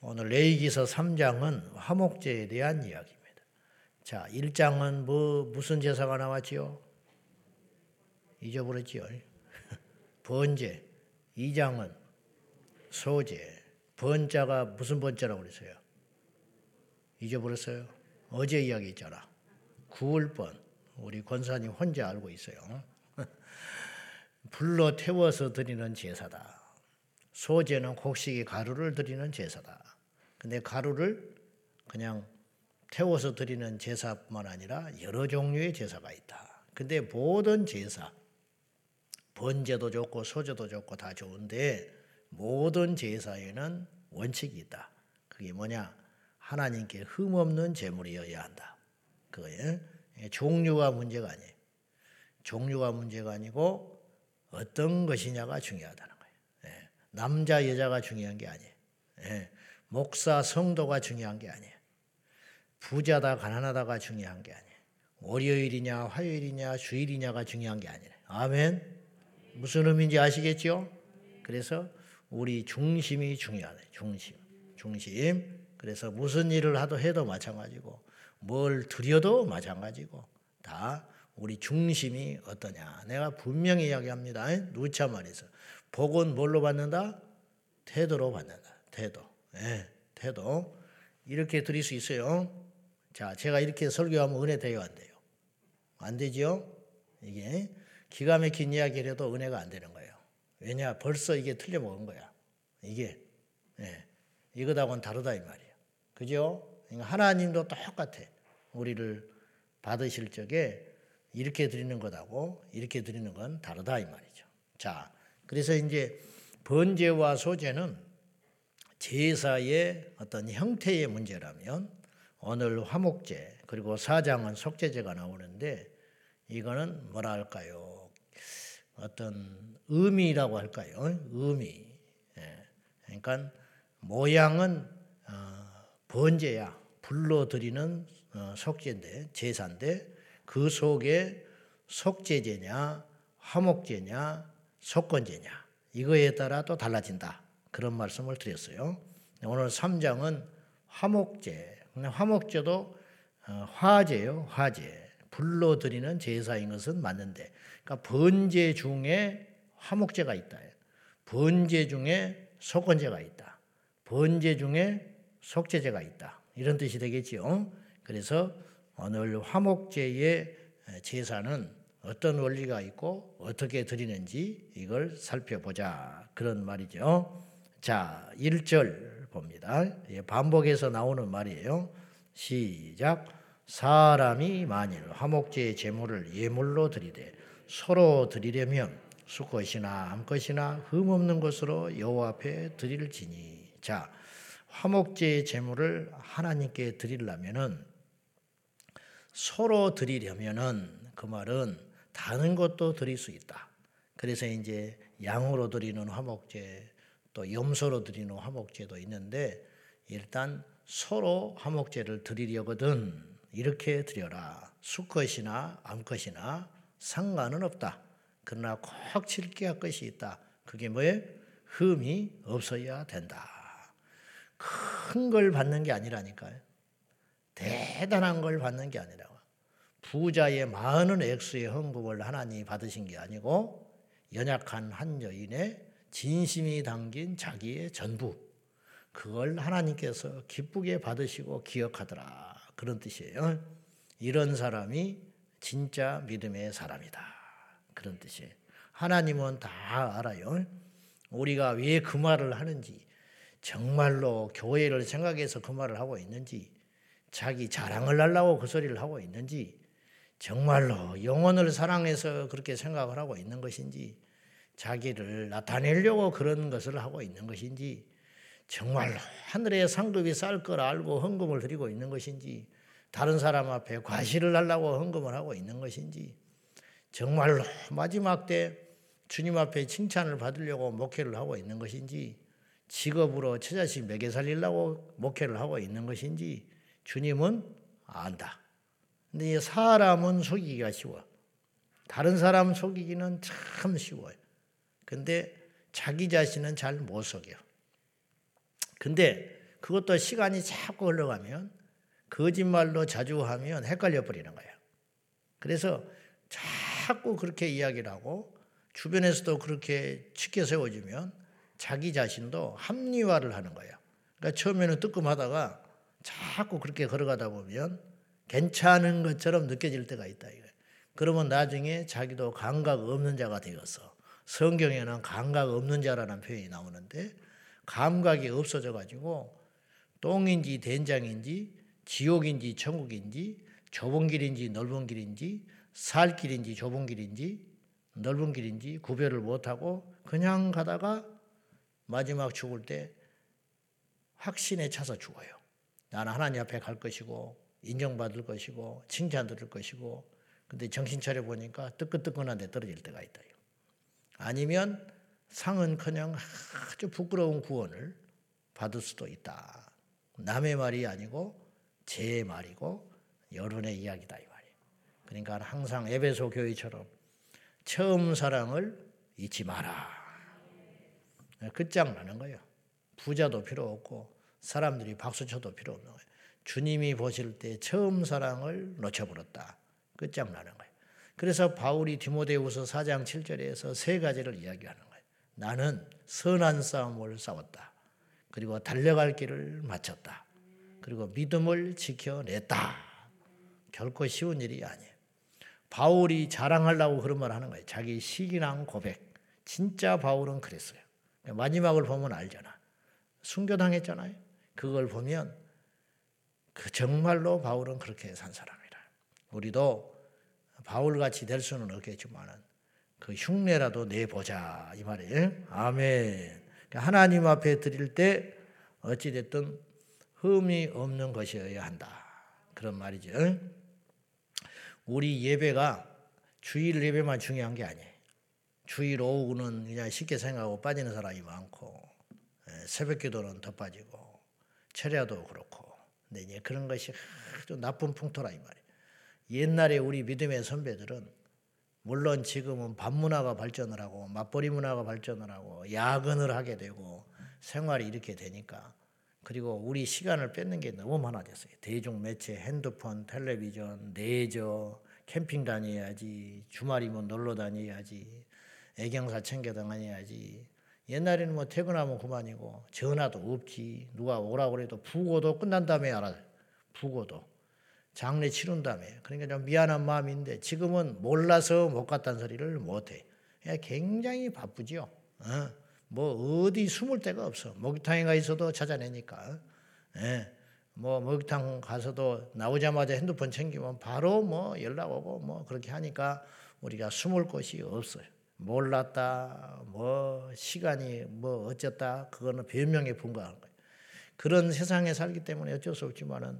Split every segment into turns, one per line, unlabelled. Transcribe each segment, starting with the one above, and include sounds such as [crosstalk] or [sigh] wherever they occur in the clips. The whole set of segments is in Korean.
오늘 레이기서 3장은 화목제에 대한 이야기입니다. 자, 1장은 뭐 무슨 제사가 나왔지요? 잊어버렸지요. [laughs] 번제. 2장은 소제. 번자가 무슨 번자라고 그랬어요? 잊어버렸어요? 어제 이야기했잖아. 구울 번. 우리 권사님 혼자 알고 있어요. [laughs] 불로 태워서 드리는 제사다. 소제는 곡식의 가루를 드리는 제사다. 근데 가루를 그냥 태워서 드리는 제사뿐만 아니라 여러 종류의 제사가 있다. 근데 모든 제사, 번제도 좋고 소제도 좋고 다 좋은데 모든 제사에는 원칙이 있다. 그게 뭐냐? 하나님께 흠없는 제물이어야 한다. 그거에 종류가 문제가 아니에요. 종류가 문제가 아니고 어떤 것이냐가 중요하다는 거예요. 예. 남자 여자가 중요한 게 아니에요. 예. 목사 성도가 중요한 게 아니에요. 부자다 가난하다가 중요한 게 아니에요. 월요일이냐 화요일이냐 주일이냐가 중요한 게 아니에요. 아멘. 무슨 의미인지 아시겠죠? 그래서 우리 중심이 중요하네. 중심. 중심. 그래서 무슨 일을 하도 해도 마찬가지고 뭘 드려도 마찬가지고 다 우리 중심이 어떠냐. 내가 분명히 이야기합니다. 누차 말해서 복은 뭘로 받는다? 태도로 받는다. 태도. 예, 태도. 이렇게 드릴 수 있어요. 자, 제가 이렇게 설교하면 은혜 돼요, 안 돼요? 안 되죠? 이게 기가 막힌 이야기를 해도 은혜가 안 되는 거예요. 왜냐? 벌써 이게 틀려먹은 거야. 이게. 예. 이거하고는 다르다 이 말이에요. 그죠? 하나님도 똑같아. 우리를 받으실 적에 이렇게 드리는 것하고 이렇게 드리는 건 다르다 이 말이죠. 자, 그래서 이제 번제와 소제는 제사의 어떤 형태의 문제라면 오늘 화목제 그리고 사장은 속제제가 나오는데 이거는 뭐라 할까요? 어떤 의미라고 할까요? 의미. 예. 그러니까 모양은 어, 번제야 불로 드리는 어, 속제인데 제사인데 그 속에 속제제냐 화목제냐 속건제냐 이거에 따라 또 달라진다. 그런 말씀을 드렸어요. 오늘 3장은 화목제. 화목제도 어, 화제요, 화제. 불로 드리는 제사인 것은 맞는데, 그러니까 번제 중에 화목제가 있다. 번제 중에 속건제가 있다. 번제 중에 속제제가 있다. 이런 뜻이 되겠지요. 그래서 오늘 화목제의 제사는 어떤 원리가 있고 어떻게 드리는지 이걸 살펴보자. 그런 말이죠. 자, 1절 봅니다. 반복해서 나오는 말이에요. 시작. 사람이 만일 화목제의 제물을 예물로 드리되 서로 드리려면 수것이나 암것이나 흠 없는 것으로 여호와 앞에 드릴지니. 자, 화목제의 제물을 하나님께 드리려면은 서로 드리려면은 그 말은 다른 것도 드릴 수 있다. 그래서 이제 양으로 드리는 화목제 또 염소로 드리는 화목제도 있는데 일단 서로 화목제를 드리려거든 이렇게 드려라. 수컷이나 암컷이나 상관은 없다. 그러나 꼭 칠게할 것이 있다. 그게 뭐예요? 흠이 없어야 된다. 큰 걸 받는 게 아니라니까요. 대단한 걸 받는 게 아니라 부자의 많은 액수의 헌금을 하나님이 받으신 게 아니고 연약한 한 여인의 진심이 담긴 자기의 전부 그걸 하나님께서 기쁘게 받으시고 기억하더라 그런 뜻이에요. 이런 사람이 진짜 믿음의 사람이다 그런 뜻이에요. 하나님은 다 알아요. 우리가 왜 그 말을 하는지 정말로 교회를 생각해서 그 말을 하고 있는지 자기 자랑을 하려고 그 소리를 하고 있는지 정말로 영혼을 사랑해서 그렇게 생각을 하고 있는 것인지 자기를 나타내려고 그런 것을 하고 있는 것인지 정말로 하늘에 상급이 쌀 걸 알고 헌금을 드리고 있는 것인지 다른 사람 앞에 과시를 하려고 헌금을 하고 있는 것인지 정말로 마지막 때 주님 앞에 칭찬을 받으려고 목회를 하고 있는 것인지 직업으로 처자식 먹여 살리려고 목회를 하고 있는 것인지 주님은 안다. 근데 사람은 속이기가 쉬워. 다른 사람 속이기는 참 쉬워요. 근데 자기 자신은 잘 못 속여. 근데 그것도 시간이 자꾸 흘러가면 거짓말로 자주 하면 헷갈려 버리는 거예요. 그래서 자꾸 그렇게 이야기를 하고 주변에서도 그렇게 치켜 세워주면 자기 자신도 합리화를 하는 거예요. 그러니까 처음에는 뜨끔하다가 자꾸 그렇게 걸어가다 보면 괜찮은 것처럼 느껴질 때가 있다 이거예요. 그러면 나중에 자기도 감각 없는 자가 되어서 성경에는 감각 없는 자라는 표현이 나오는데 감각이 없어져 가지고 똥인지 된장인지 지옥인지 천국인지 좁은 길인지 넓은 길인지 살 길인지 좁은 길인지 넓은 길인지 구별을 못하고 그냥 가다가 마지막 죽을 때 확신에 차서 죽어요. 나는 하나님 앞에 갈 것이고 인정받을 것이고 칭찬 들을 것이고 근데 정신 차려 보니까 뜨끈뜨끈한 데 떨어질 때가 있다. 아니면 상은커녕 아주 부끄러운 구원을 받을 수도 있다. 남의 말이 아니고 제 말이고 여론의 이야기다 이 말이에요. 그러니까 항상 에베소 교회처럼 처음 사랑을 잊지 마라. 끝장나는 거예요. 부자도 필요 없고 사람들이 박수 쳐도 필요 없는 거예요. 주님이 보실 때 처음 사랑을 놓쳐버렸다. 끝장나는 거예요. 그래서 바울이 디모데후서 4장 7절에서 세 가지를 이야기하는 거예요. 나는 선한 싸움을 싸웠다. 그리고 달려갈 길을 마쳤다. 그리고 믿음을 지켜냈다. 결코 쉬운 일이 아니에요. 바울이 자랑하려고 그런 말 하는 거예요. 자기 시기랑 고백. 진짜 바울은 그랬어요. 마지막을 보면 알잖아. 순교당했잖아요. 그걸 보면 그 정말로 바울은 그렇게 산 사람이라. 우리도 바울 같이 될 수는 없겠지만은 그 흉내라도 내보자 이 말이에요. 아멘. 그러니까 하나님 앞에 드릴 때 어찌 됐든 흠이 없는 것이어야 한다. 그런 말이죠. 우리 예배가 주일 예배만 중요한 게 아니에요. 주일 오후는 그냥 쉽게 생각하고 빠지는 사람이 많고 예, 새벽 기도는 더 빠지고 철야도 그렇고 근데 이제 그런 것이 아주 나쁜 풍토라 이 말이에요. 옛날에 우리 믿음의 선배들은 물론 지금은 밥 문화가 발전을 하고 맞벌이 문화가 발전을 하고 야근을 하게 되고 생활이 이렇게 되니까 그리고 우리 시간을 뺏는 게 너무 많아졌어요. 대중 매체, 핸드폰, 텔레비전, 내저, 캠핑 다녀야지, 주말이면 놀러 다녀야지, 애경사 챙겨 다녀야지. 옛날에는 뭐 퇴근하면 그만이고 전화도 없지. 누가 오라고 그래도 부고도 끝난 다음에 알아. 부고도. 장례 치른 다음에. 그러니까 좀 미안한 마음인데 지금은 몰라서 못 갔다는 소리를 못 해. 굉장히 바쁘죠. 어? 뭐 어디 숨을 데가 없어. 목욕탕에 가 있어도 찾아내니까. 예. 뭐 목욕탕 가서도 나오자마자 핸드폰 챙기면 바로 뭐 연락 오고 뭐 그렇게 하니까 우리가 숨을 곳이 없어요. 몰랐다, 뭐 시간이 뭐 어쨌다, 그거는 변명에 불과한 거예요. 그런 세상에 살기 때문에 어쩔 수 없지만은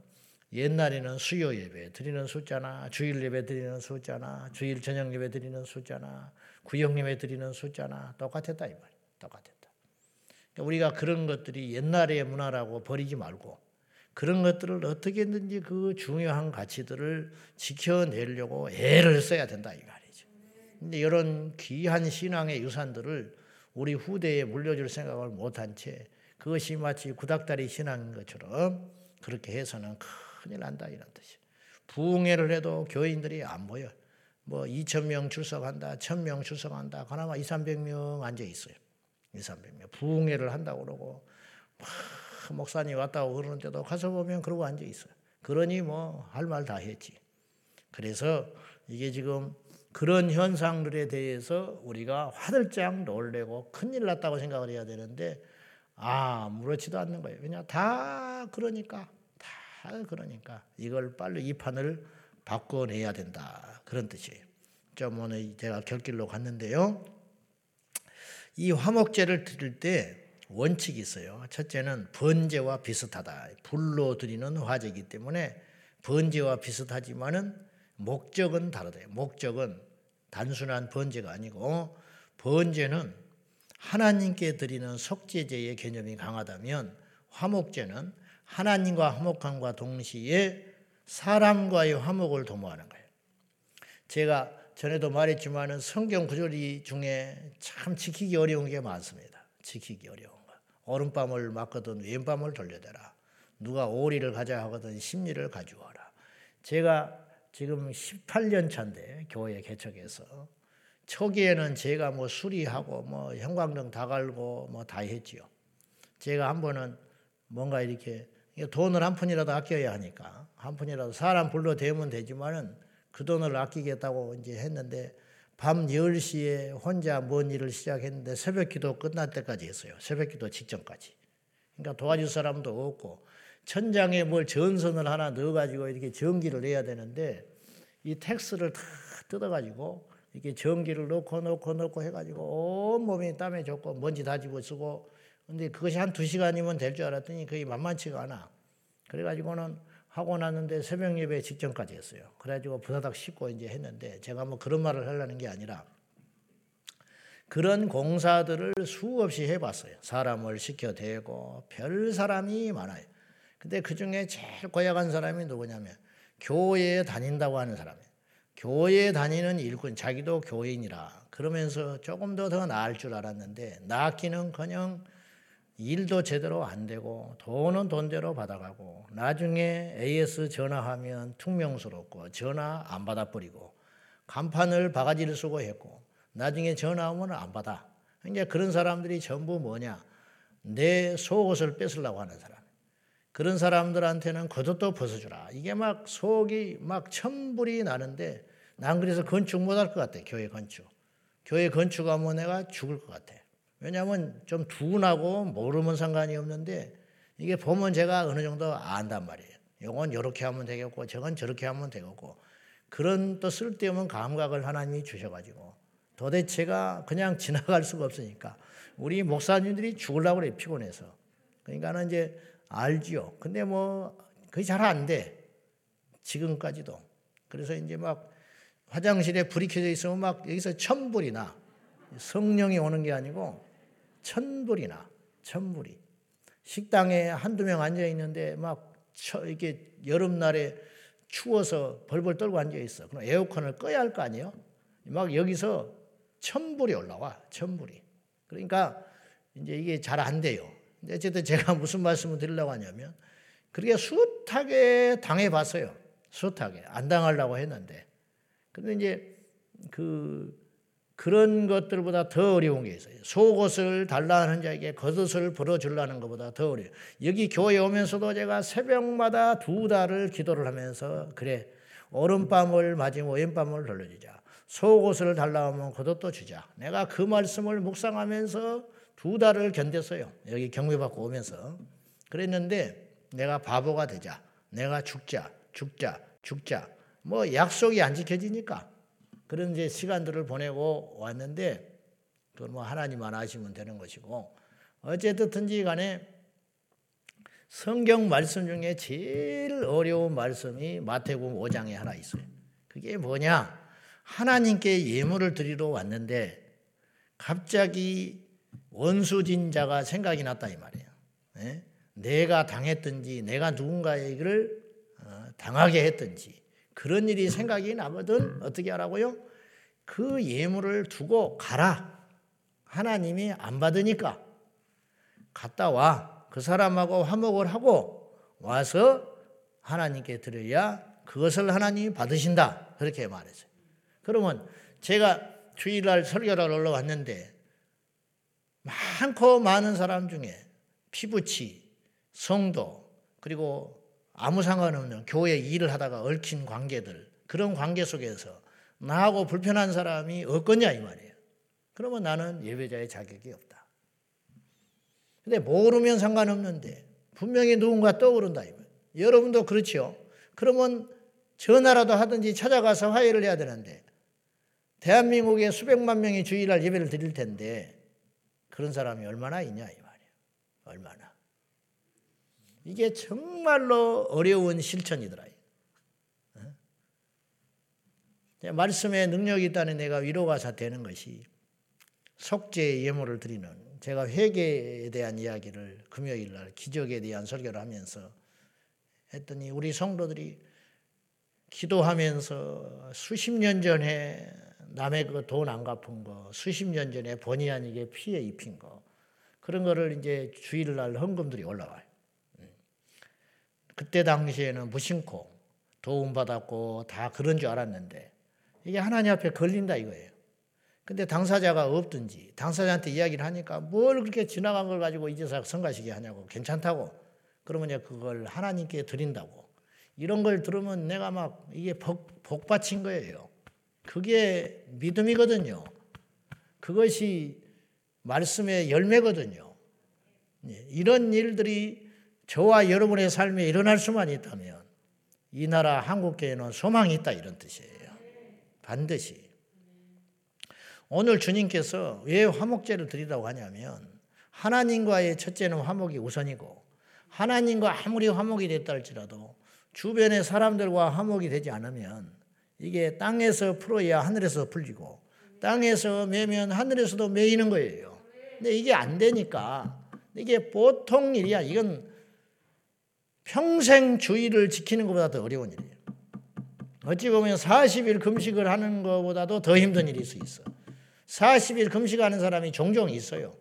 옛날에는 수요 예배 드리는 숫자나 주일 예배 드리는 숫자나 주일 저녁 예배 드리는 숫자나 구역 예배 드리는 숫자나 똑같았다 이 말. 똑같았다. 그러니까 우리가 그런 것들이 옛날의 문화라고 버리지 말고 그런 것들을 어떻게든지 그 중요한 가치들을 지켜내려고 애를 써야 된다 이 말이죠. 근데 이런 귀한 신앙의 유산들을 우리 후대에 물려줄 생각을 못한 채 그것이 마치 구닥다리 신앙인 것처럼 그렇게 해서는 큰 일 난다 이런 뜻이에요. 부흥회를 해도 교인들이 안 보여. 뭐 2천 명 출석한다, 1천 명 출석한다. 그나마 2, 300명 앉아 있어요. 2, 300명. 부흥회를 한다고 그러고 목사님 왔다고 그러는데도 가서 보면 그러고 앉아 있어요. 그러니 뭐 할 말 다 했지. 그래서 이게 지금 그런 현상들에 대해서 우리가 화들짝 놀래고 큰일 났다고 생각을 해야 되는데 아무렇지도 않는 거예요. 왜냐 다 그러니까 다 그러니까 이걸 빨리 이 판을 바꿔내야 된다 그런 뜻이에요. 좀 오늘 제가 결길로 갔는데요. 이 화목제를 드릴 때 원칙이 있어요. 첫째는 번제와 비슷하다. 불로 드리는 화제이기 때문에 번제와 비슷하지만은 목적은 다르다. 목적은 단순한 번제가 아니고 번제는 하나님께 드리는 속죄제의 개념이 강하다면 화목제는 하나님과 화목함과 동시에 사람과의 화목을 도모하는 거예요. 제가 전에도 말했지만은 성경 구절이 중에 참 지키기 어려운 게 많습니다. 지키기 어려운 거. 오른밤을 맞거든 왼밤을 돌려대라. 누가 오리를 가져 하거든 심리를 가져와라. 제가 지금 18년 차인데 교회 개척해서 초기에는 제가 뭐 수리하고 뭐 형광등 다 갈고 뭐 다 했지요. 제가 한 번은 뭔가 이렇게 돈을 한 푼이라도 아껴야 하니까 한 푼이라도 사람 불러 대면 되지만은 그 돈을 아끼겠다고 이제 했는데 밤 10시에 혼자 뭔 일을 시작했는데 새벽 기도 끝날 때까지 했어요. 새벽 기도 직전까지. 그러니까 도와줄 사람도 없고 천장에 뭘 전선을 하나 넣어가지고 이렇게 전기를 내야 되는데 이 텍스를 다 뜯어가지고 이렇게 전기를 넣고 넣고 넣고 해가지고 온 몸이 땀에 젖고 먼지 다 집어쓰고 근데 그것이 한 두 시간이면 될 줄 알았더니 거의 만만치가 않아. 그래가지고는 하고 났는데 새벽 예배 직전까지 했어요. 그래가지고 부다닥 씻고 이제 했는데 제가 뭐 그런 말을 하려는 게 아니라 그런 공사들을 수없이 해봤어요. 사람을 시켜대고 별 사람이 많아요. 근데 그 중에 제일 고약한 사람이 누구냐면 교회에 다닌다고 하는 사람이에요. 교회에 다니는 일꾼, 자기도 교인이라 그러면서 조금 더 더 나을 줄 알았는데 낳기는커녕 일도 제대로 안 되고 돈은 돈대로 받아가고 나중에 AS 전화하면 퉁명스럽고 전화 안 받아버리고 간판을 바가지를 쓰고 했고 나중에 전화하면 안 받아. 이제 그런 사람들이 전부 뭐냐? 내 속옷을 뺏으려고 하는 사람. 그런 사람들한테는 겉옷도 벗어주라. 이게 막 속이 막 천불이 나는데 난 그래서 건축 못할 것 같아. 교회 건축. 교회 건축하면 내가 죽을 것 같아. 왜냐하면 좀 둔하고 모르면 상관이 없는데 이게 보면 제가 어느 정도 안단 말이에요. 이건 이렇게 하면 되겠고 저건 저렇게 하면 되겠고 그런 또 쓸데없는 감각을 하나님이 주셔가지고 도대체가 그냥 [laughs] 지나갈 수가 없으니까 우리 목사님들이 죽으려고 그래 피곤해서 그러니까는 이제 알지요. 근데 뭐 그게 잘 안 돼. 지금까지도. 그래서 이제 막 화장실에 불이 켜져 있으면 막 여기서 천불이 나. 성령이 오는 게 아니고 천불이 나. 천불이. 식당에 한두 명 앉아 있는데 막 이게 여름날에 추워서 벌벌 떨고 앉아 있어. 그럼 에어컨을 꺼야 할 거 아니에요? 막 여기서 천불이 올라와. 천불이. 그러니까 이제 이게 잘 안 돼요. 어쨌든 제가 [laughs] 무슨 말씀을 드리려고 하냐면 그렇게 숱하게 당해 봤어요. 숱하게 안 당하려고 했는데 근데 이제 그 그런 것들보다 더 어려운 게 있어요. 속옷을 달라는 자에게 겉옷을 벌어주려는 것보다 더 어려워요. 여기 교회 오면서도 제가 새벽마다 두 달을 기도를 하면서 그래 오른밤을 맞으면 왼밤을 돌려주자. 속옷을 달라 하면 겉옷도 주자. 내가 그 말씀을 묵상하면서 두 달을 견뎠어요. 여기 경매받고 오면서. 그랬는데 내가 바보가 되자. 내가 죽자, 죽자, 죽자. 뭐 약속이 안 지켜지니까. 그런 이제 시간들을 보내고 왔는데 그건 뭐 하나님만 아시면 되는 것이고 어쨌든지 간에 성경 말씀 중에 제일 어려운 말씀이 마태복음 5장에 하나 있어요. 그게 뭐냐? 하나님께 예물을 드리러 왔는데 갑자기 원수진 자가 생각이 났다 이 말이에요. 네? 내가 당했든지 내가 누군가에게를 어, 당하게 했든지 그런 일이 생각이 나거든 어떻게 하라고요? 그 예물을 두고 가라. 하나님이 안 받으니까 갔다 와. 그 사람하고 화목을 하고 와서 하나님께 드려야 그것을 하나님이 받으신다. 그렇게 말했어요. 그러면 제가 주일날 설교를 하러 왔는데 많고 많은 사람 중에 피부치, 성도, 그리고 아무 상관없는 교회 일을 하다가 얽힌 관계들, 그런 관계 속에서 나하고 불편한 사람이 없겠냐 이 말이에요. 그러면 나는 예배자의 자격이 없다. 근데 모르면 상관없는데 분명히 누군가 떠오른다 이 말이에요. 여러분도 그렇죠. 그러면 전화라도 하든지 찾아가서 화해를 해야 되는데 대한민국에 수백만 명이 주일날 예배를 드릴 텐데 그런 사람이 얼마나 있냐 이 말이에요. 얼마나. 이게 정말로 어려운 실천이더라. 말씀에 능력이 있다는 내가 위로가 되는 것이 속죄 예물을 드리는 제가 회개에 대한 이야기를 금요일 날 기적에 대한 설교를 하면서 했더니 우리 성도들이 기도하면서 수십 년 전에 남의 그 돈 안 갚은 거, 수십 년 전에 본의 아니게 피해 입힌 거, 그런 거를 이제 주일날 헌금들이 올라와요. 그때 당시에는 무심코 도움받았고 다 그런 줄 알았는데 이게 하나님 앞에 걸린다 이거예요. 근데 당사자가 없든지 당사자한테 이야기를 하니까 뭘 그렇게 지나간 걸 가지고 이제서 성가시게 하냐고 괜찮다고 그러면 이제 그걸 하나님께 드린다고 이런 걸 들으면 내가 막 이게 복, 복 받친 거예요. 그게 믿음이거든요. 그것이 말씀의 열매거든요. 예, 이런 일들이 저와 여러분의 삶에 일어날 수만 있다면 이 나라 한국교회는 소망이 있다 이런 뜻이에요. 반드시. 오늘 주님께서 왜 화목제를 드리라고 하냐면 하나님과의 첫째는 화목이 우선이고 하나님과 아무리 화목이 됐다 할지라도 주변의 사람들과 화목이 되지 않으면 이게 땅에서 풀어야 하늘에서 풀리고 땅에서 매면 하늘에서도 매이는 거예요. 근데 이게 안 되니까 이게 보통 일이야. 이건 평생 주의를 지키는 것보다 더 어려운 일이에요. 어찌 보면 40일 금식을 하는 것보다도 더 힘든 일일 수 있어. 40일 금식하는 사람이 종종 있어요.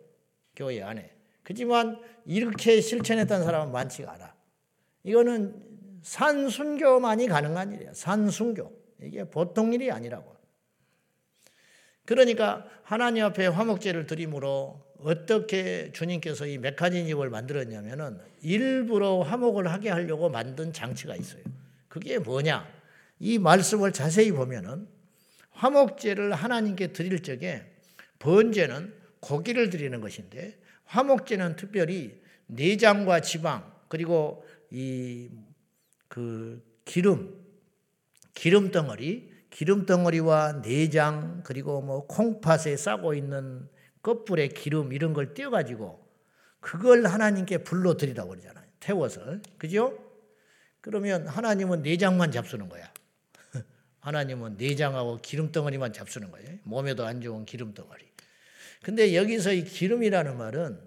교회 안에. 그지만 이렇게 실천했던 사람은 많지가 않아. 이거는 산순교만이 가능한 일이야. 산순교. 이게 보통 일이 아니라고. 그러니까 하나님 앞에 화목제를 드림으로 어떻게 주님께서 이 메카니즘을 만들었냐면은 일부러 화목을 하게 하려고 만든 장치가 있어요. 그게 뭐냐? 이 말씀을 자세히 보면은 화목제를 하나님께 드릴 적에 번제는 고기를 드리는 것인데 화목제는 특별히 내장과 지방 그리고 이 그 기름 기름 덩어리 기름 덩어리와 내장 그리고 뭐 콩팥에 싸고 있는 껍불에 기름 이런 걸 띄어가지고 그걸 하나님께 불러 드리라고 그러잖아요. 태워서. 그죠? 그러면 하나님은 내장만 잡수는 거야. [laughs] 하나님은 내장하고 기름 덩어리만 잡수는 거예요. 몸에도 안 좋은 기름 덩어리. 근데 여기서 이 기름이라는 말은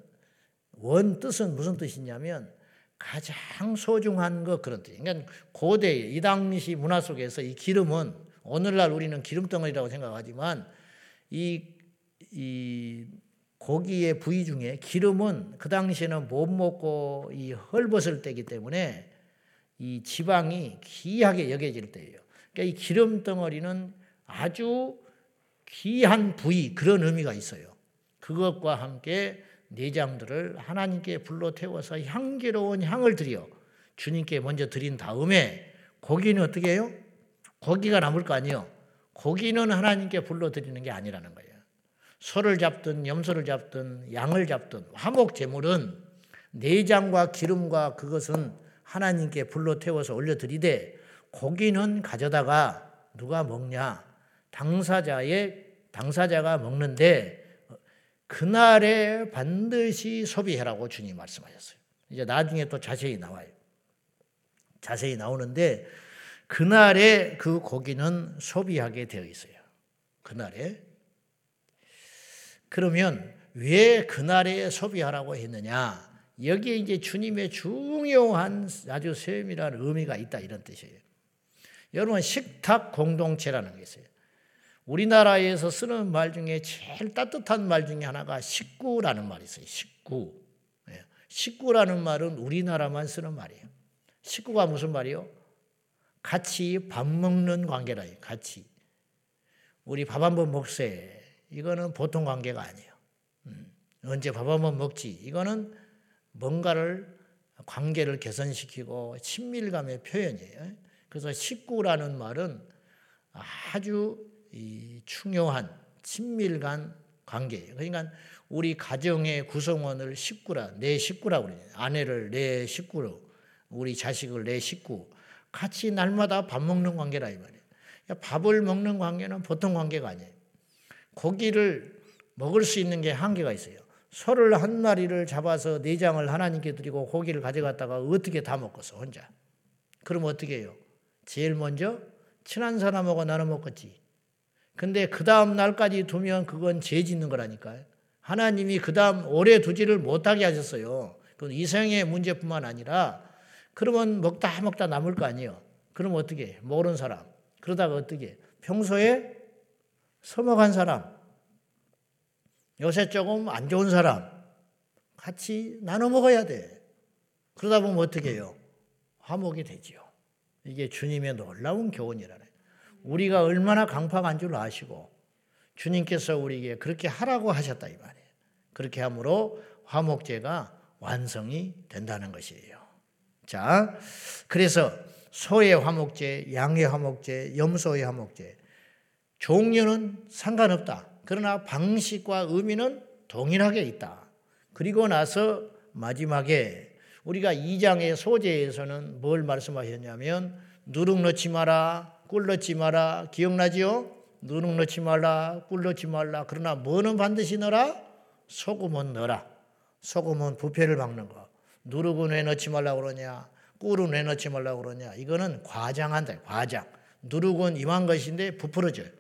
원 뜻은 무슨 뜻이냐면 가장 소중한 것 그런 뜻이에요. 그러니까 고대 이 당시 문화 속에서 이 기름은 오늘날 우리는 기름덩어리라고 생각하지만 이, 이 고기의 부위 중에 기름은 그 당시에는 못 먹고 이 헐벗을 때기 때문에 이 지방이 귀하게 여겨질 때예요. 그러니까 이 기름 덩어리는 아주 귀한 부위 그런 의미가 있어요. 그것과 함께 내장들을 하나님께 불러 태워서 향기로운 향을 드려 주님께 먼저 드린 다음에 고기는 어떻게 해요? 고기가 남을 거 아니에요. 고기는 하나님께 불러 드리는 게 아니라는 거예요. 소를 잡든 염소를 잡든 양을 잡든 화목 제물은 내장과 기름과 그것은 하나님께 불러 태워서 올려드리되 고기는 가져다가 누가 먹냐 당사자의 당사자가 먹는데 그날에 반드시 소비해라고 주님 말씀하셨어요. 이제 나중에 또 자세히 나와요. 자세히 나오는데 그날에 그 고기는 소비하게 되어 있어요. 그날에. 그러면 왜 그날에 소비하라고 했느냐? 여기에 이제 주님의 중요한 아주 세밀한 의미가 있다 이런 뜻이에요. 여러분 식탁 공동체라는 게 있어요. 우리나라에서 쓰는 말 중에 제일 따뜻한 말 중에 하나가 식구라는 말이 있어요. 식구. 예. 식구라는 말은 우리나라만 쓰는 말이에요. 식구가 무슨 말이요? 같이 밥 먹는 관계라 같이. 우리 밥 한 번 먹세. 이거는 보통 관계가 아니에요. 음, 언제 밥 한번 먹지. 이거는 뭔가를 관계를 개선시키고 친밀감의 표현이에요. 그래서 식구라는 말은 아주 중요한 친밀감 관계예요. 그러니까 우리 가정의 구성원을 식구라, 내 식구라고 그래요. 아내를 내 식구로, 우리 자식을 내 식구, 같이 날마다 밥 먹는 관계라 이 말이에요. 밥을 먹는 관계는 보통 관계가 아니에요. 고기를 먹을 수 있는 게 한계가 있어요. 소를 한 마리를 잡아서 내장을 하나님께 드리고 고기를 가져갔다가 어떻게 다 먹겠어 혼자. 그럼 어떻게 해요? 제일 먼저 친한 사람하고 나눠 먹겠지. 근데 그 다음 날까지 두면 그건 죄 짓는 거라니까요. 하나님이 그 다음 오래 두지를 못하게 하셨어요. 그건 이생의 문제뿐만 아니라 그러면 먹다 먹다 남을 거 아니에요. 그럼 어떻게 해? 모르는 사람. 그러다가 어떻게 해? 평소에 서먹한 사람. 요새 조금 안 좋은 사람. 같이 나눠 먹어야 돼. 그러다 보면 어떻게 해요? 화목이 되지요. 이게 주님의 놀라운 교훈이라네. 우리가 얼마나 강팍한 줄 아시고 주님께서 우리에게 그렇게 하라고 하셨다 이 말이에요. 그렇게 함으로 화목제가 완성이 된다는 것이에요. 자, 그래서 소의 화목제, 양의 화목제, 염소의 화목제 종류는 상관없다. 그러나 방식과 의미는 동일하게 있다. 그리고 나서 마지막에 우리가 2장의 소재에서는 뭘 말씀하셨냐면 누룩 넣지 마라, 꿀 넣지 마라. 기억나지요? 누룩 넣지 말라, 꿀 넣지 말라. 그러나 뭐는 반드시 넣어라? 소금은 넣어라. 소금은 부패를 막는 거. 누룩은 왜 넣지 말라고 그러냐? 꿀은 왜 넣지 말라고 그러냐? 이거는 과장한다. 과장. 누룩은 임한 것인데 부풀어져요.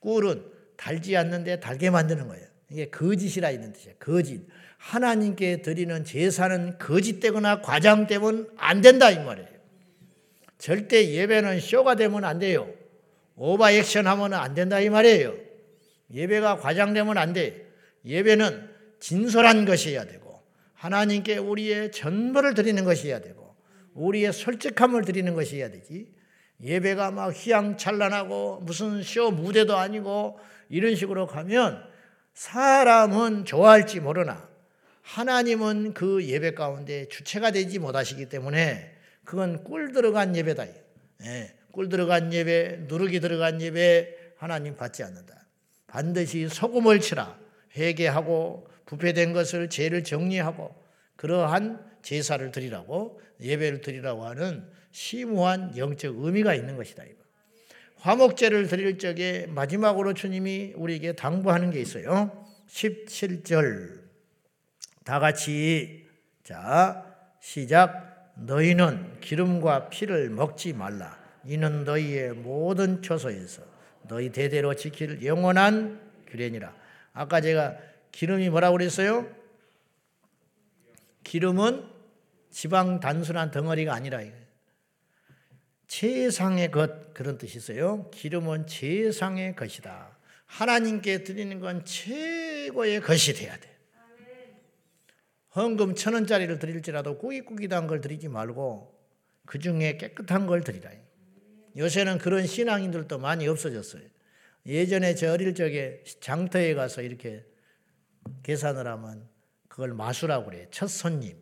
꿀은 달지 않는데 달게 만드는 거예요. 이게 거짓이라 있는 뜻이에요. 거짓. 하나님께 드리는 제사는 거짓되거나 과장되면 안 된다 이 말이에요. 절대 예배는 쇼가 되면 안 돼요. 오버 액션 하면 안 된다 이 말이에요. 예배가 과장되면 안 돼. 예배는 진솔한 것이어야 되고 하나님께 우리의 전부를 드리는 것이어야 되고 우리의 솔직함을 드리는 것이어야 되지. 예배가 막 휘황찬란하고 무슨 쇼 무대도 아니고 이런 식으로 가면 사람은 좋아할지 모르나 하나님은 그 예배 가운데 주체가 되지 못하시기 때문에 그건 꿀 들어간 예배다. 예, 꿀 들어간 예배, 누룩이 들어간 예배 하나님 받지 않는다. 반드시 소금을 치라. 회개하고 부패된 것을 죄를 정리하고 그러한 제사를 드리라고 예배를 드리라고 하는 심오한 영적 의미가 있는 것이다. 화목제를 드릴 적에 마지막으로 주님이 우리에게 당부하는 게 있어요. 17절 다 같이 자 시작 너희는 기름과 피를 먹지 말라 이는 너희의 모든 처소에서 너희 대대로 지킬 영원한 규례니라 아까 제가 기름이 뭐라고 그랬어요? 기름은 지방 단순한 덩어리가 아니라 최상의 것 그런 뜻이 있어요. 기름은 최상의 것이다. 하나님께 드리는 건 최고의 것이 돼야 돼. 헌금 천 원짜리를 드릴지라도 꾸깃꾸깃한 걸 드리지 말고 그 중에 깨끗한 걸 드리라. 요새는 그런 신앙인들도 많이 없어졌어요. 예전에 저 어릴 적에 장터에 가서 이렇게 계산을 하면 그걸 마수라고 그래요. 첫 손님.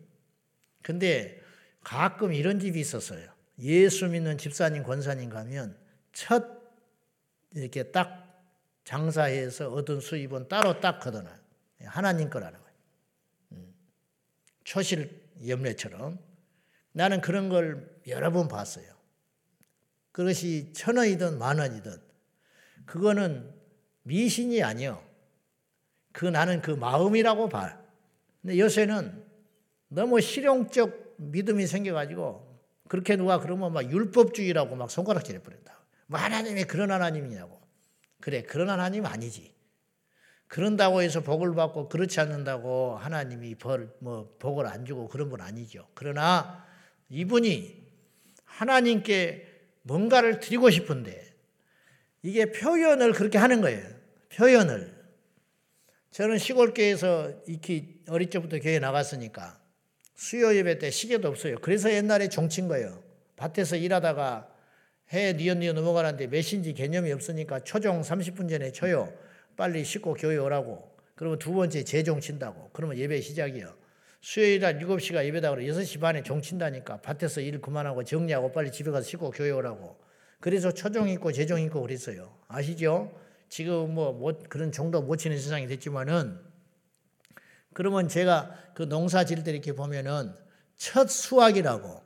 근데 가끔 이런 집이 있었어요. 예수 믿는 집사님, 권사님 가면 첫 이렇게 딱 장사해서 얻은 수입은 따로 딱 걷어놔요. 하나님 거라는 거예요. 음. 초실 염례처럼. 나는 그런 걸 여러 번 봤어요. 그것이 천 원이든 만 원이든 그거는 미신이 아니요. 그 나는 그 마음이라고 봐. 근데 요새는 너무 실용적 믿음이 생겨가지고 그렇게 누가 그러면 막 율법주의라고 막 손가락질해 버린다. 뭐 하나님이 그런 하나님이냐고. 그래, 그런 하나님 아니지. 그런다고 해서 복을 받고 그렇지 않는다고 하나님이 벌, 뭐, 복을 안 주고 그런 분 아니죠. 그러나 이분이 하나님께 뭔가를 드리고 싶은데 이게 표현을 그렇게 하는 거예요. 표현을. 저는 시골교회에서 익히 어릴 적부터 교회 나갔으니까 수요 예배 때 시계도 없어요. 그래서 옛날에 종친 거예요. 밭에서 일하다가 해 니언니어 넘어가는데 몇인지 개념이 없으니까 초종 30분 전에 쳐요. 빨리 씻고 교회 오라고. 그러면 두 번째 재종 친다고. 그러면 예배 시작이요. 수요일 날 7시가 예배다 그래 6시 반에 종 친다니까 밭에서 일 그만하고 정리하고 빨리 집에 가서 씻고 교회 오라고. 그래서 초종 있고 재종 있고 그랬어요. 아시죠? 지금 뭐, 뭐 그런 정도 못 치는 세상이 됐지만은 그러면 제가 그 농사 지을 때 이렇게 보면은 첫 수확이라고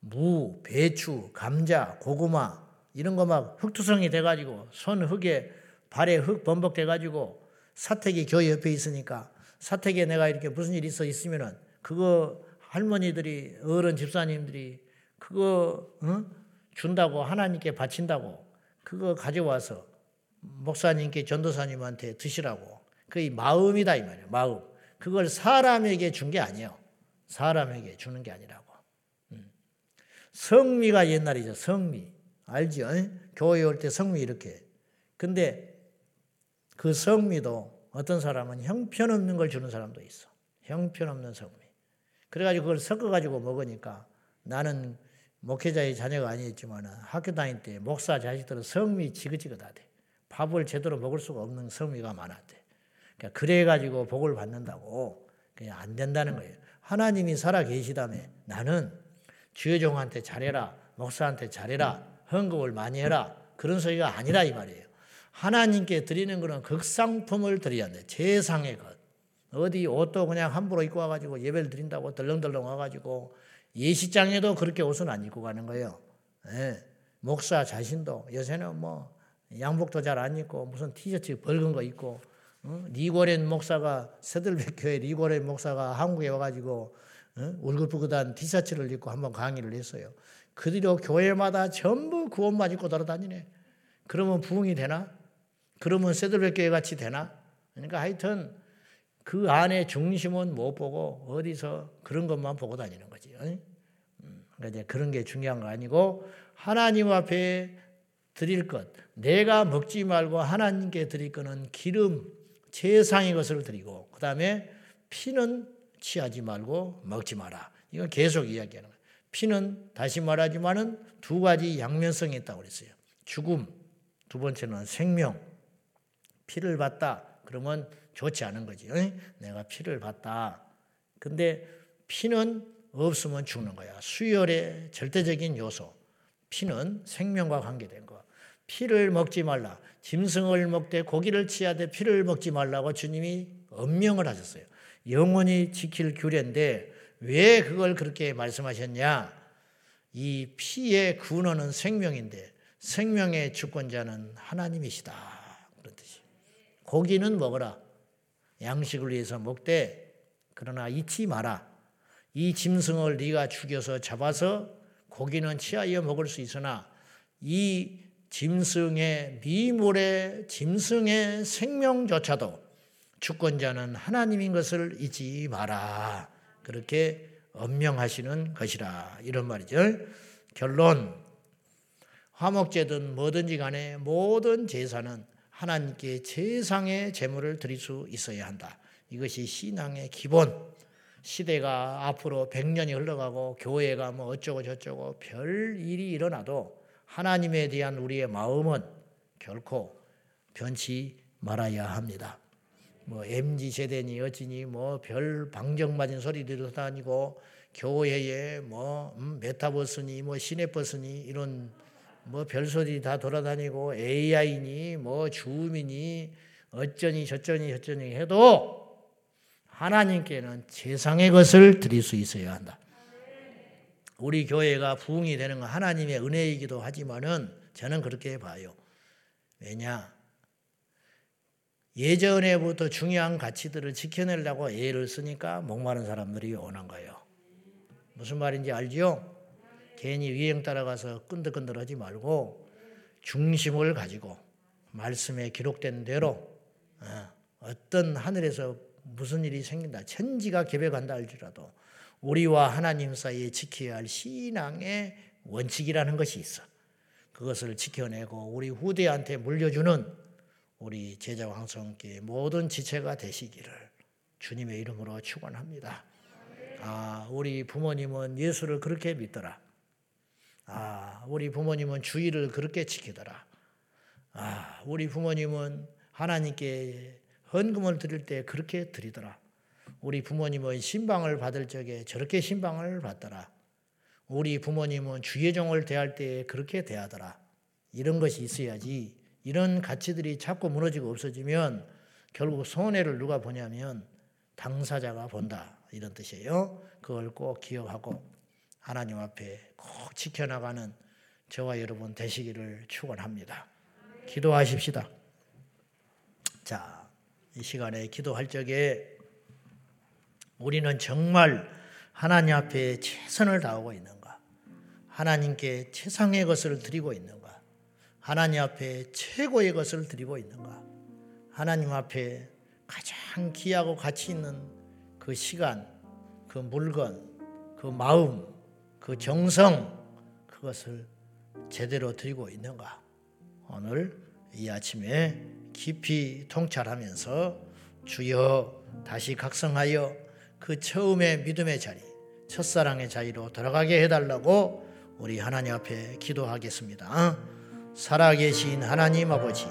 무, 배추, 감자, 고구마 이런 거 막 흙투성이 돼가지고 손 흙에 발에 흙 범벅돼가지고 사택이 교회 옆에 있으니까 사택에 내가 이렇게 무슨 일 있어 있으면은 그거 할머니들이 어른 집사님들이 그거 응? 준다고 하나님께 바친다고 그거 가져와서 목사님께 전도사님한테 드시라고 그게 마음이다 이 말이에요 마음 그걸 사람에게 준 게 아니에요. 사람에게 주는 게 아니라고. 음. 성미가 옛날이죠. 성미. 알죠? 교회 올 때 성미 이렇게. 근데 그 성미도 어떤 사람은 형편없는 걸 주는 사람도 있어. 형편없는 성미. 그래가지고 그걸 섞어가지고 먹으니까 나는 목회자의 자녀가 아니었지만 학교 다닐 때 목사 자식들은 성미 지긋지긋하대. 밥을 제대로 먹을 수가 없는 성미가 많았대. 그러니까 그래 가지고 복을 받는다고 그냥 안 된다는 거예요. 하나님이 살아 계시다며 나는 주여종한테 잘해라, 목사한테 잘해라, 헌금을 많이 해라 그런 소리가 아니라 이 말이에요. 하나님께 드리는 것은 극상품을 드려야 돼. 제상의 것. 어디 옷도 그냥 함부로 입고 와가지고 예배를 드린다고 덜렁덜렁 와가지고 예식장에도 그렇게 옷은 안 입고 가는 거예요. 예. 목사 자신도 요새는 뭐 양복도 잘 안 입고 무슨 티셔츠 벌건 거 입고 어? 리고렌 목사가 세들백 교회 리고렌 목사가 한국에 와가지고 어? 울긋불긋한 티셔츠를 입고 한번 강의를 했어요. 그 뒤로 교회마다 전부 그 옷만 입고 돌아다니네. 그러면 부흥이 되나? 그러면 세들백 교회 같이 되나? 그러니까 하여튼 그 안에 중심은 못 보고 어디서 그런 것만 보고 다니는 거지. 음, 그러니까 이제 그런 게 중요한 거 아니고 하나님 앞에 드릴 것, 내가 먹지 말고 하나님께 드릴 것은 기름, 최상의 것을 드리고 그 다음에 피는 취하지 말고 먹지 마라. 이건 계속 이야기하는 거예요. 피는 다시 말하지만은 두 가지 양면성이 있다고 그랬어요. 죽음, 두 번째는 생명. 피를 받다. 그러면 좋지 않은 거지. 내가 피를 받다. 근데 피는 없으면 죽는 거야. 수혈의 절대적인 요소. 피는 생명과 관계된 거. 피를 먹지 말라. 짐승을 먹되 고기를 취하되 피를 먹지 말라고 주님이 엄명을 하셨어요. 영원히 지킬 규례인데 왜 그걸 그렇게 말씀하셨냐? 이 피의 근원은 생명인데 생명의 주권자는 하나님이시다. 그런 뜻이. 고기는 먹어라. 양식을 위해서 먹되 그러나 잊지 마라. 이 짐승을 네가 죽여서 잡아서 고기는 취하여 먹을 수 있으나 이 짐승의 미물의 짐승의 생명조차도 주권자는 하나님인 것을 잊지 마라. 그렇게 엄명하시는 것이라 이런 말이죠. 결론 화목제든 뭐든지 간에 모든 제사는 하나님께 최상의 제물을 드릴 수 있어야 한다. 이것이 신앙의 기본. 시대가 앞으로 100년이 흘러가고 교회가 뭐 어쩌고 저쩌고 별 일이 일어나도 하나님에 대한 우리의 마음은 결코 변치 말아야 합니다. 뭐 MZ 세대니 어찌니 뭐 별 방정 맞은 소리들도 다니고 교회에 뭐 음, 메타버스니 뭐 시내버스니 이런 뭐 별소리 다 돌아다니고 AI니 뭐 줌이니 어쩌니 저쩌니 저쩌니 해도 하나님께는 최상의 것을 드릴 수 있어야 한다. 우리 교회가 부흥이 되는 건 하나님의 은혜이기도 하지만은 저는 그렇게 봐요. 왜냐? 예전에부터 중요한 가치들을 지켜내려고 애를 쓰니까 목마른 사람들이 오는 거예요. 무슨 말인지 알죠? 괜히 유행 따라가서 끈들끈들하지 말고 중심을 가지고 말씀에 기록된 대로 어, 어떤 하늘에서 무슨 일이 생긴다. 천지가 개벽한다 할지라도 우리와 하나님 사이에 지켜야 할 신앙의 원칙이라는 것이 있어. 그것을 지켜내고 우리 후대한테 물려주는 우리 제자 왕성께 모든 지체가 되시기를 주님의 이름으로 축원합니다. 아, 우리 부모님은 예수를 그렇게 믿더라. 아, 우리 부모님은 주의를 그렇게 지키더라. 아, 우리 부모님은 하나님께 헌금을 드릴 때 그렇게 드리더라. 우리 부모님은 신방을 받을 적에 저렇게 신방을 받더라. 우리 부모님은 주의 종을 대할 때 그렇게 대하더라. 이런 것이 있어야지 이런 가치들이 자꾸 무너지고 없어지면 결국 손해를 누가 보냐면 당사자가 본다. 이런 뜻이에요. 그걸 꼭 기억하고 하나님 앞에 꼭 지켜나가는 저와 여러분 되시기를 축원합니다. 기도하십시다. 자, 이 시간에 기도할 적에 우리는 정말 하나님 앞에 최선을 다하고 있는가? 하나님께 최상의 것을 드리고 있는가? 하나님 앞에 최고의 것을 드리고 있는가? 하나님 앞에 가장 귀하고 가치 있는 그 시간, 그 물건, 그 마음, 그 정성, 그것을 제대로 드리고 있는가? 오늘 이 아침에 깊이 통찰하면서 주여 다시 각성하여 그 처음의 믿음의 자리, 첫사랑의 자리로 돌아가게 해달라고 우리 하나님 앞에 기도하겠습니다. 살아계신 하나님 아버지,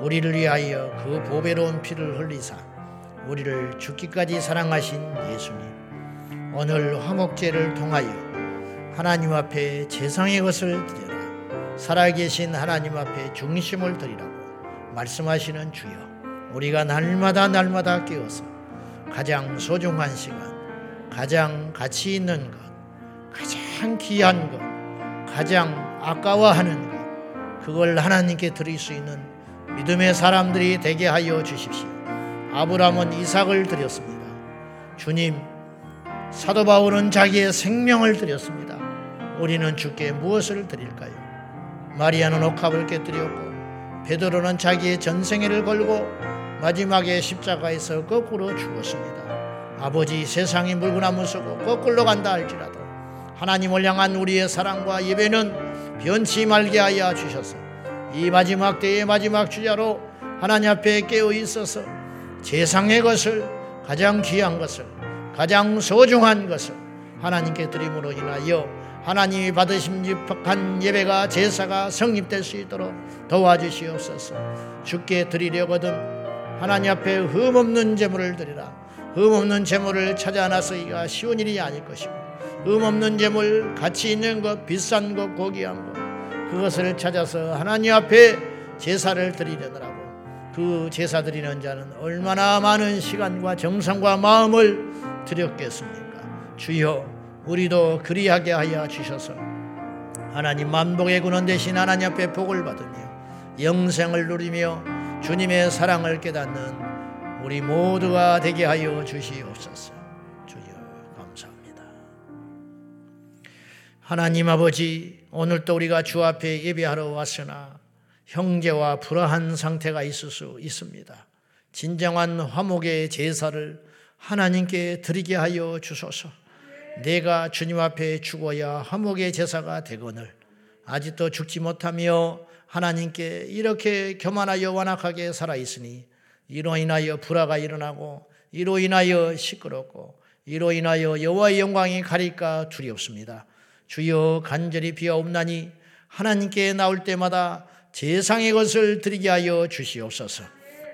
우리를 위하여 그 보배로운 피를 흘리사 우리를 죽기까지 사랑하신 예수님, 오늘 화목제를 통하여 하나님 앞에 재상의 것을 드려라. 살아계신 하나님 앞에 중심을 드리라고 말씀하시는 주여, 우리가 날마다 날마다 깨어서 가장 소중한 시간, 가장 가치 있는 것, 가장 귀한 것, 가장 아까워하는 것, 그걸 하나님께 드릴 수 있는 믿음의 사람들이 되게 하여 주십시오. 아브라함은 이삭을 드렸습니다. 주님, 사도 바울은 자기의 생명을 드렸습니다. 우리는 주께 무엇을 드릴까요? 마리아는 옥합을 깨뜨렸고 베드로는 자기의 전생애를 걸고 마지막에 십자가에서 거꾸로 죽었습니다. 아버지 세상이 물구나 무 서고 거꾸로 간다 할지라도 하나님을 향한 우리의 사랑과 예배는 변치 말게 하여 주셔서 이 마지막 때의 마지막 주자로 하나님 앞에 깨어 있어서 세상의 것을 가장 귀한 것을 가장 소중한 것을 하나님께 드림으로 인하여 하나님이 받으신 집한 예배가 제사가 성립될 수 있도록 도와주시옵소서 죽게 드리려거든 하나님 앞에 흠없는 제물을 드리라. 흠없는 제물을 찾아 나서기가 쉬운 일이 아닐 것이고 흠없는 제물 가치 있는 것 비싼 것 고귀한 것 그것을 찾아서 하나님 앞에 제사를 드리려느라고 그 제사 드리는 자는 얼마나 많은 시간과 정성과 마음을 드렸겠습니까? 주여 우리도 그리하게 하여 주셔서 하나님 만복의 군원 대신 하나님 앞에 복을 받으며 영생을 누리며 주님의 사랑을 깨닫는 우리 모두가 되게 하여 주시옵소서. 주여 감사합니다. 하나님 아버지 오늘도 우리가 주 앞에 예배하러 왔으나 형제와 불화한 상태가 있을 수 있습니다. 진정한 화목의 제사를 하나님께 드리게 하여 주소서. 내가 주님 앞에 죽어야 화목의 제사가 되거늘 아직도 죽지 못하며 하나님께 이렇게 교만하여 완악하게 살아 있으니 이로 인하여 불화가 일어나고 이로 인하여 시끄럽고 이로 인하여 여호와의 영광이 가릴까 두렵습니다. 주여 간절히 비하옵나니 하나님께 나올 때마다 제상의 것을 드리게 하여 주시옵소서.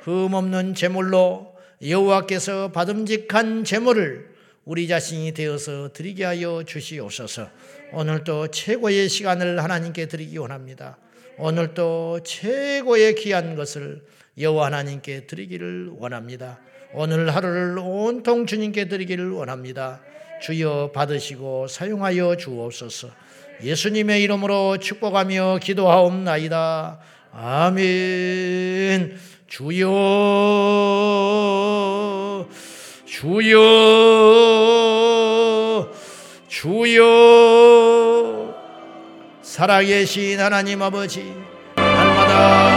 흠없는 제물로 여호와께서 받음직한 제물을 우리 자신이 되어서 드리게 하여 주시옵소서. 오늘도 최고의 시간을 하나님께 드리기 원합니다. 오늘도 최고의 귀한 것을 여호와 하나님께 드리기를 원합니다. 오늘 하루를 온통 주님께 드리기를 원합니다. 주여 받으시고 사용하여 주옵소서. 예수님의 이름으로 축복하며 기도하옵나이다. 아멘. 주여, 주여, 주여. 살아계신 하나님 아버지, 날마다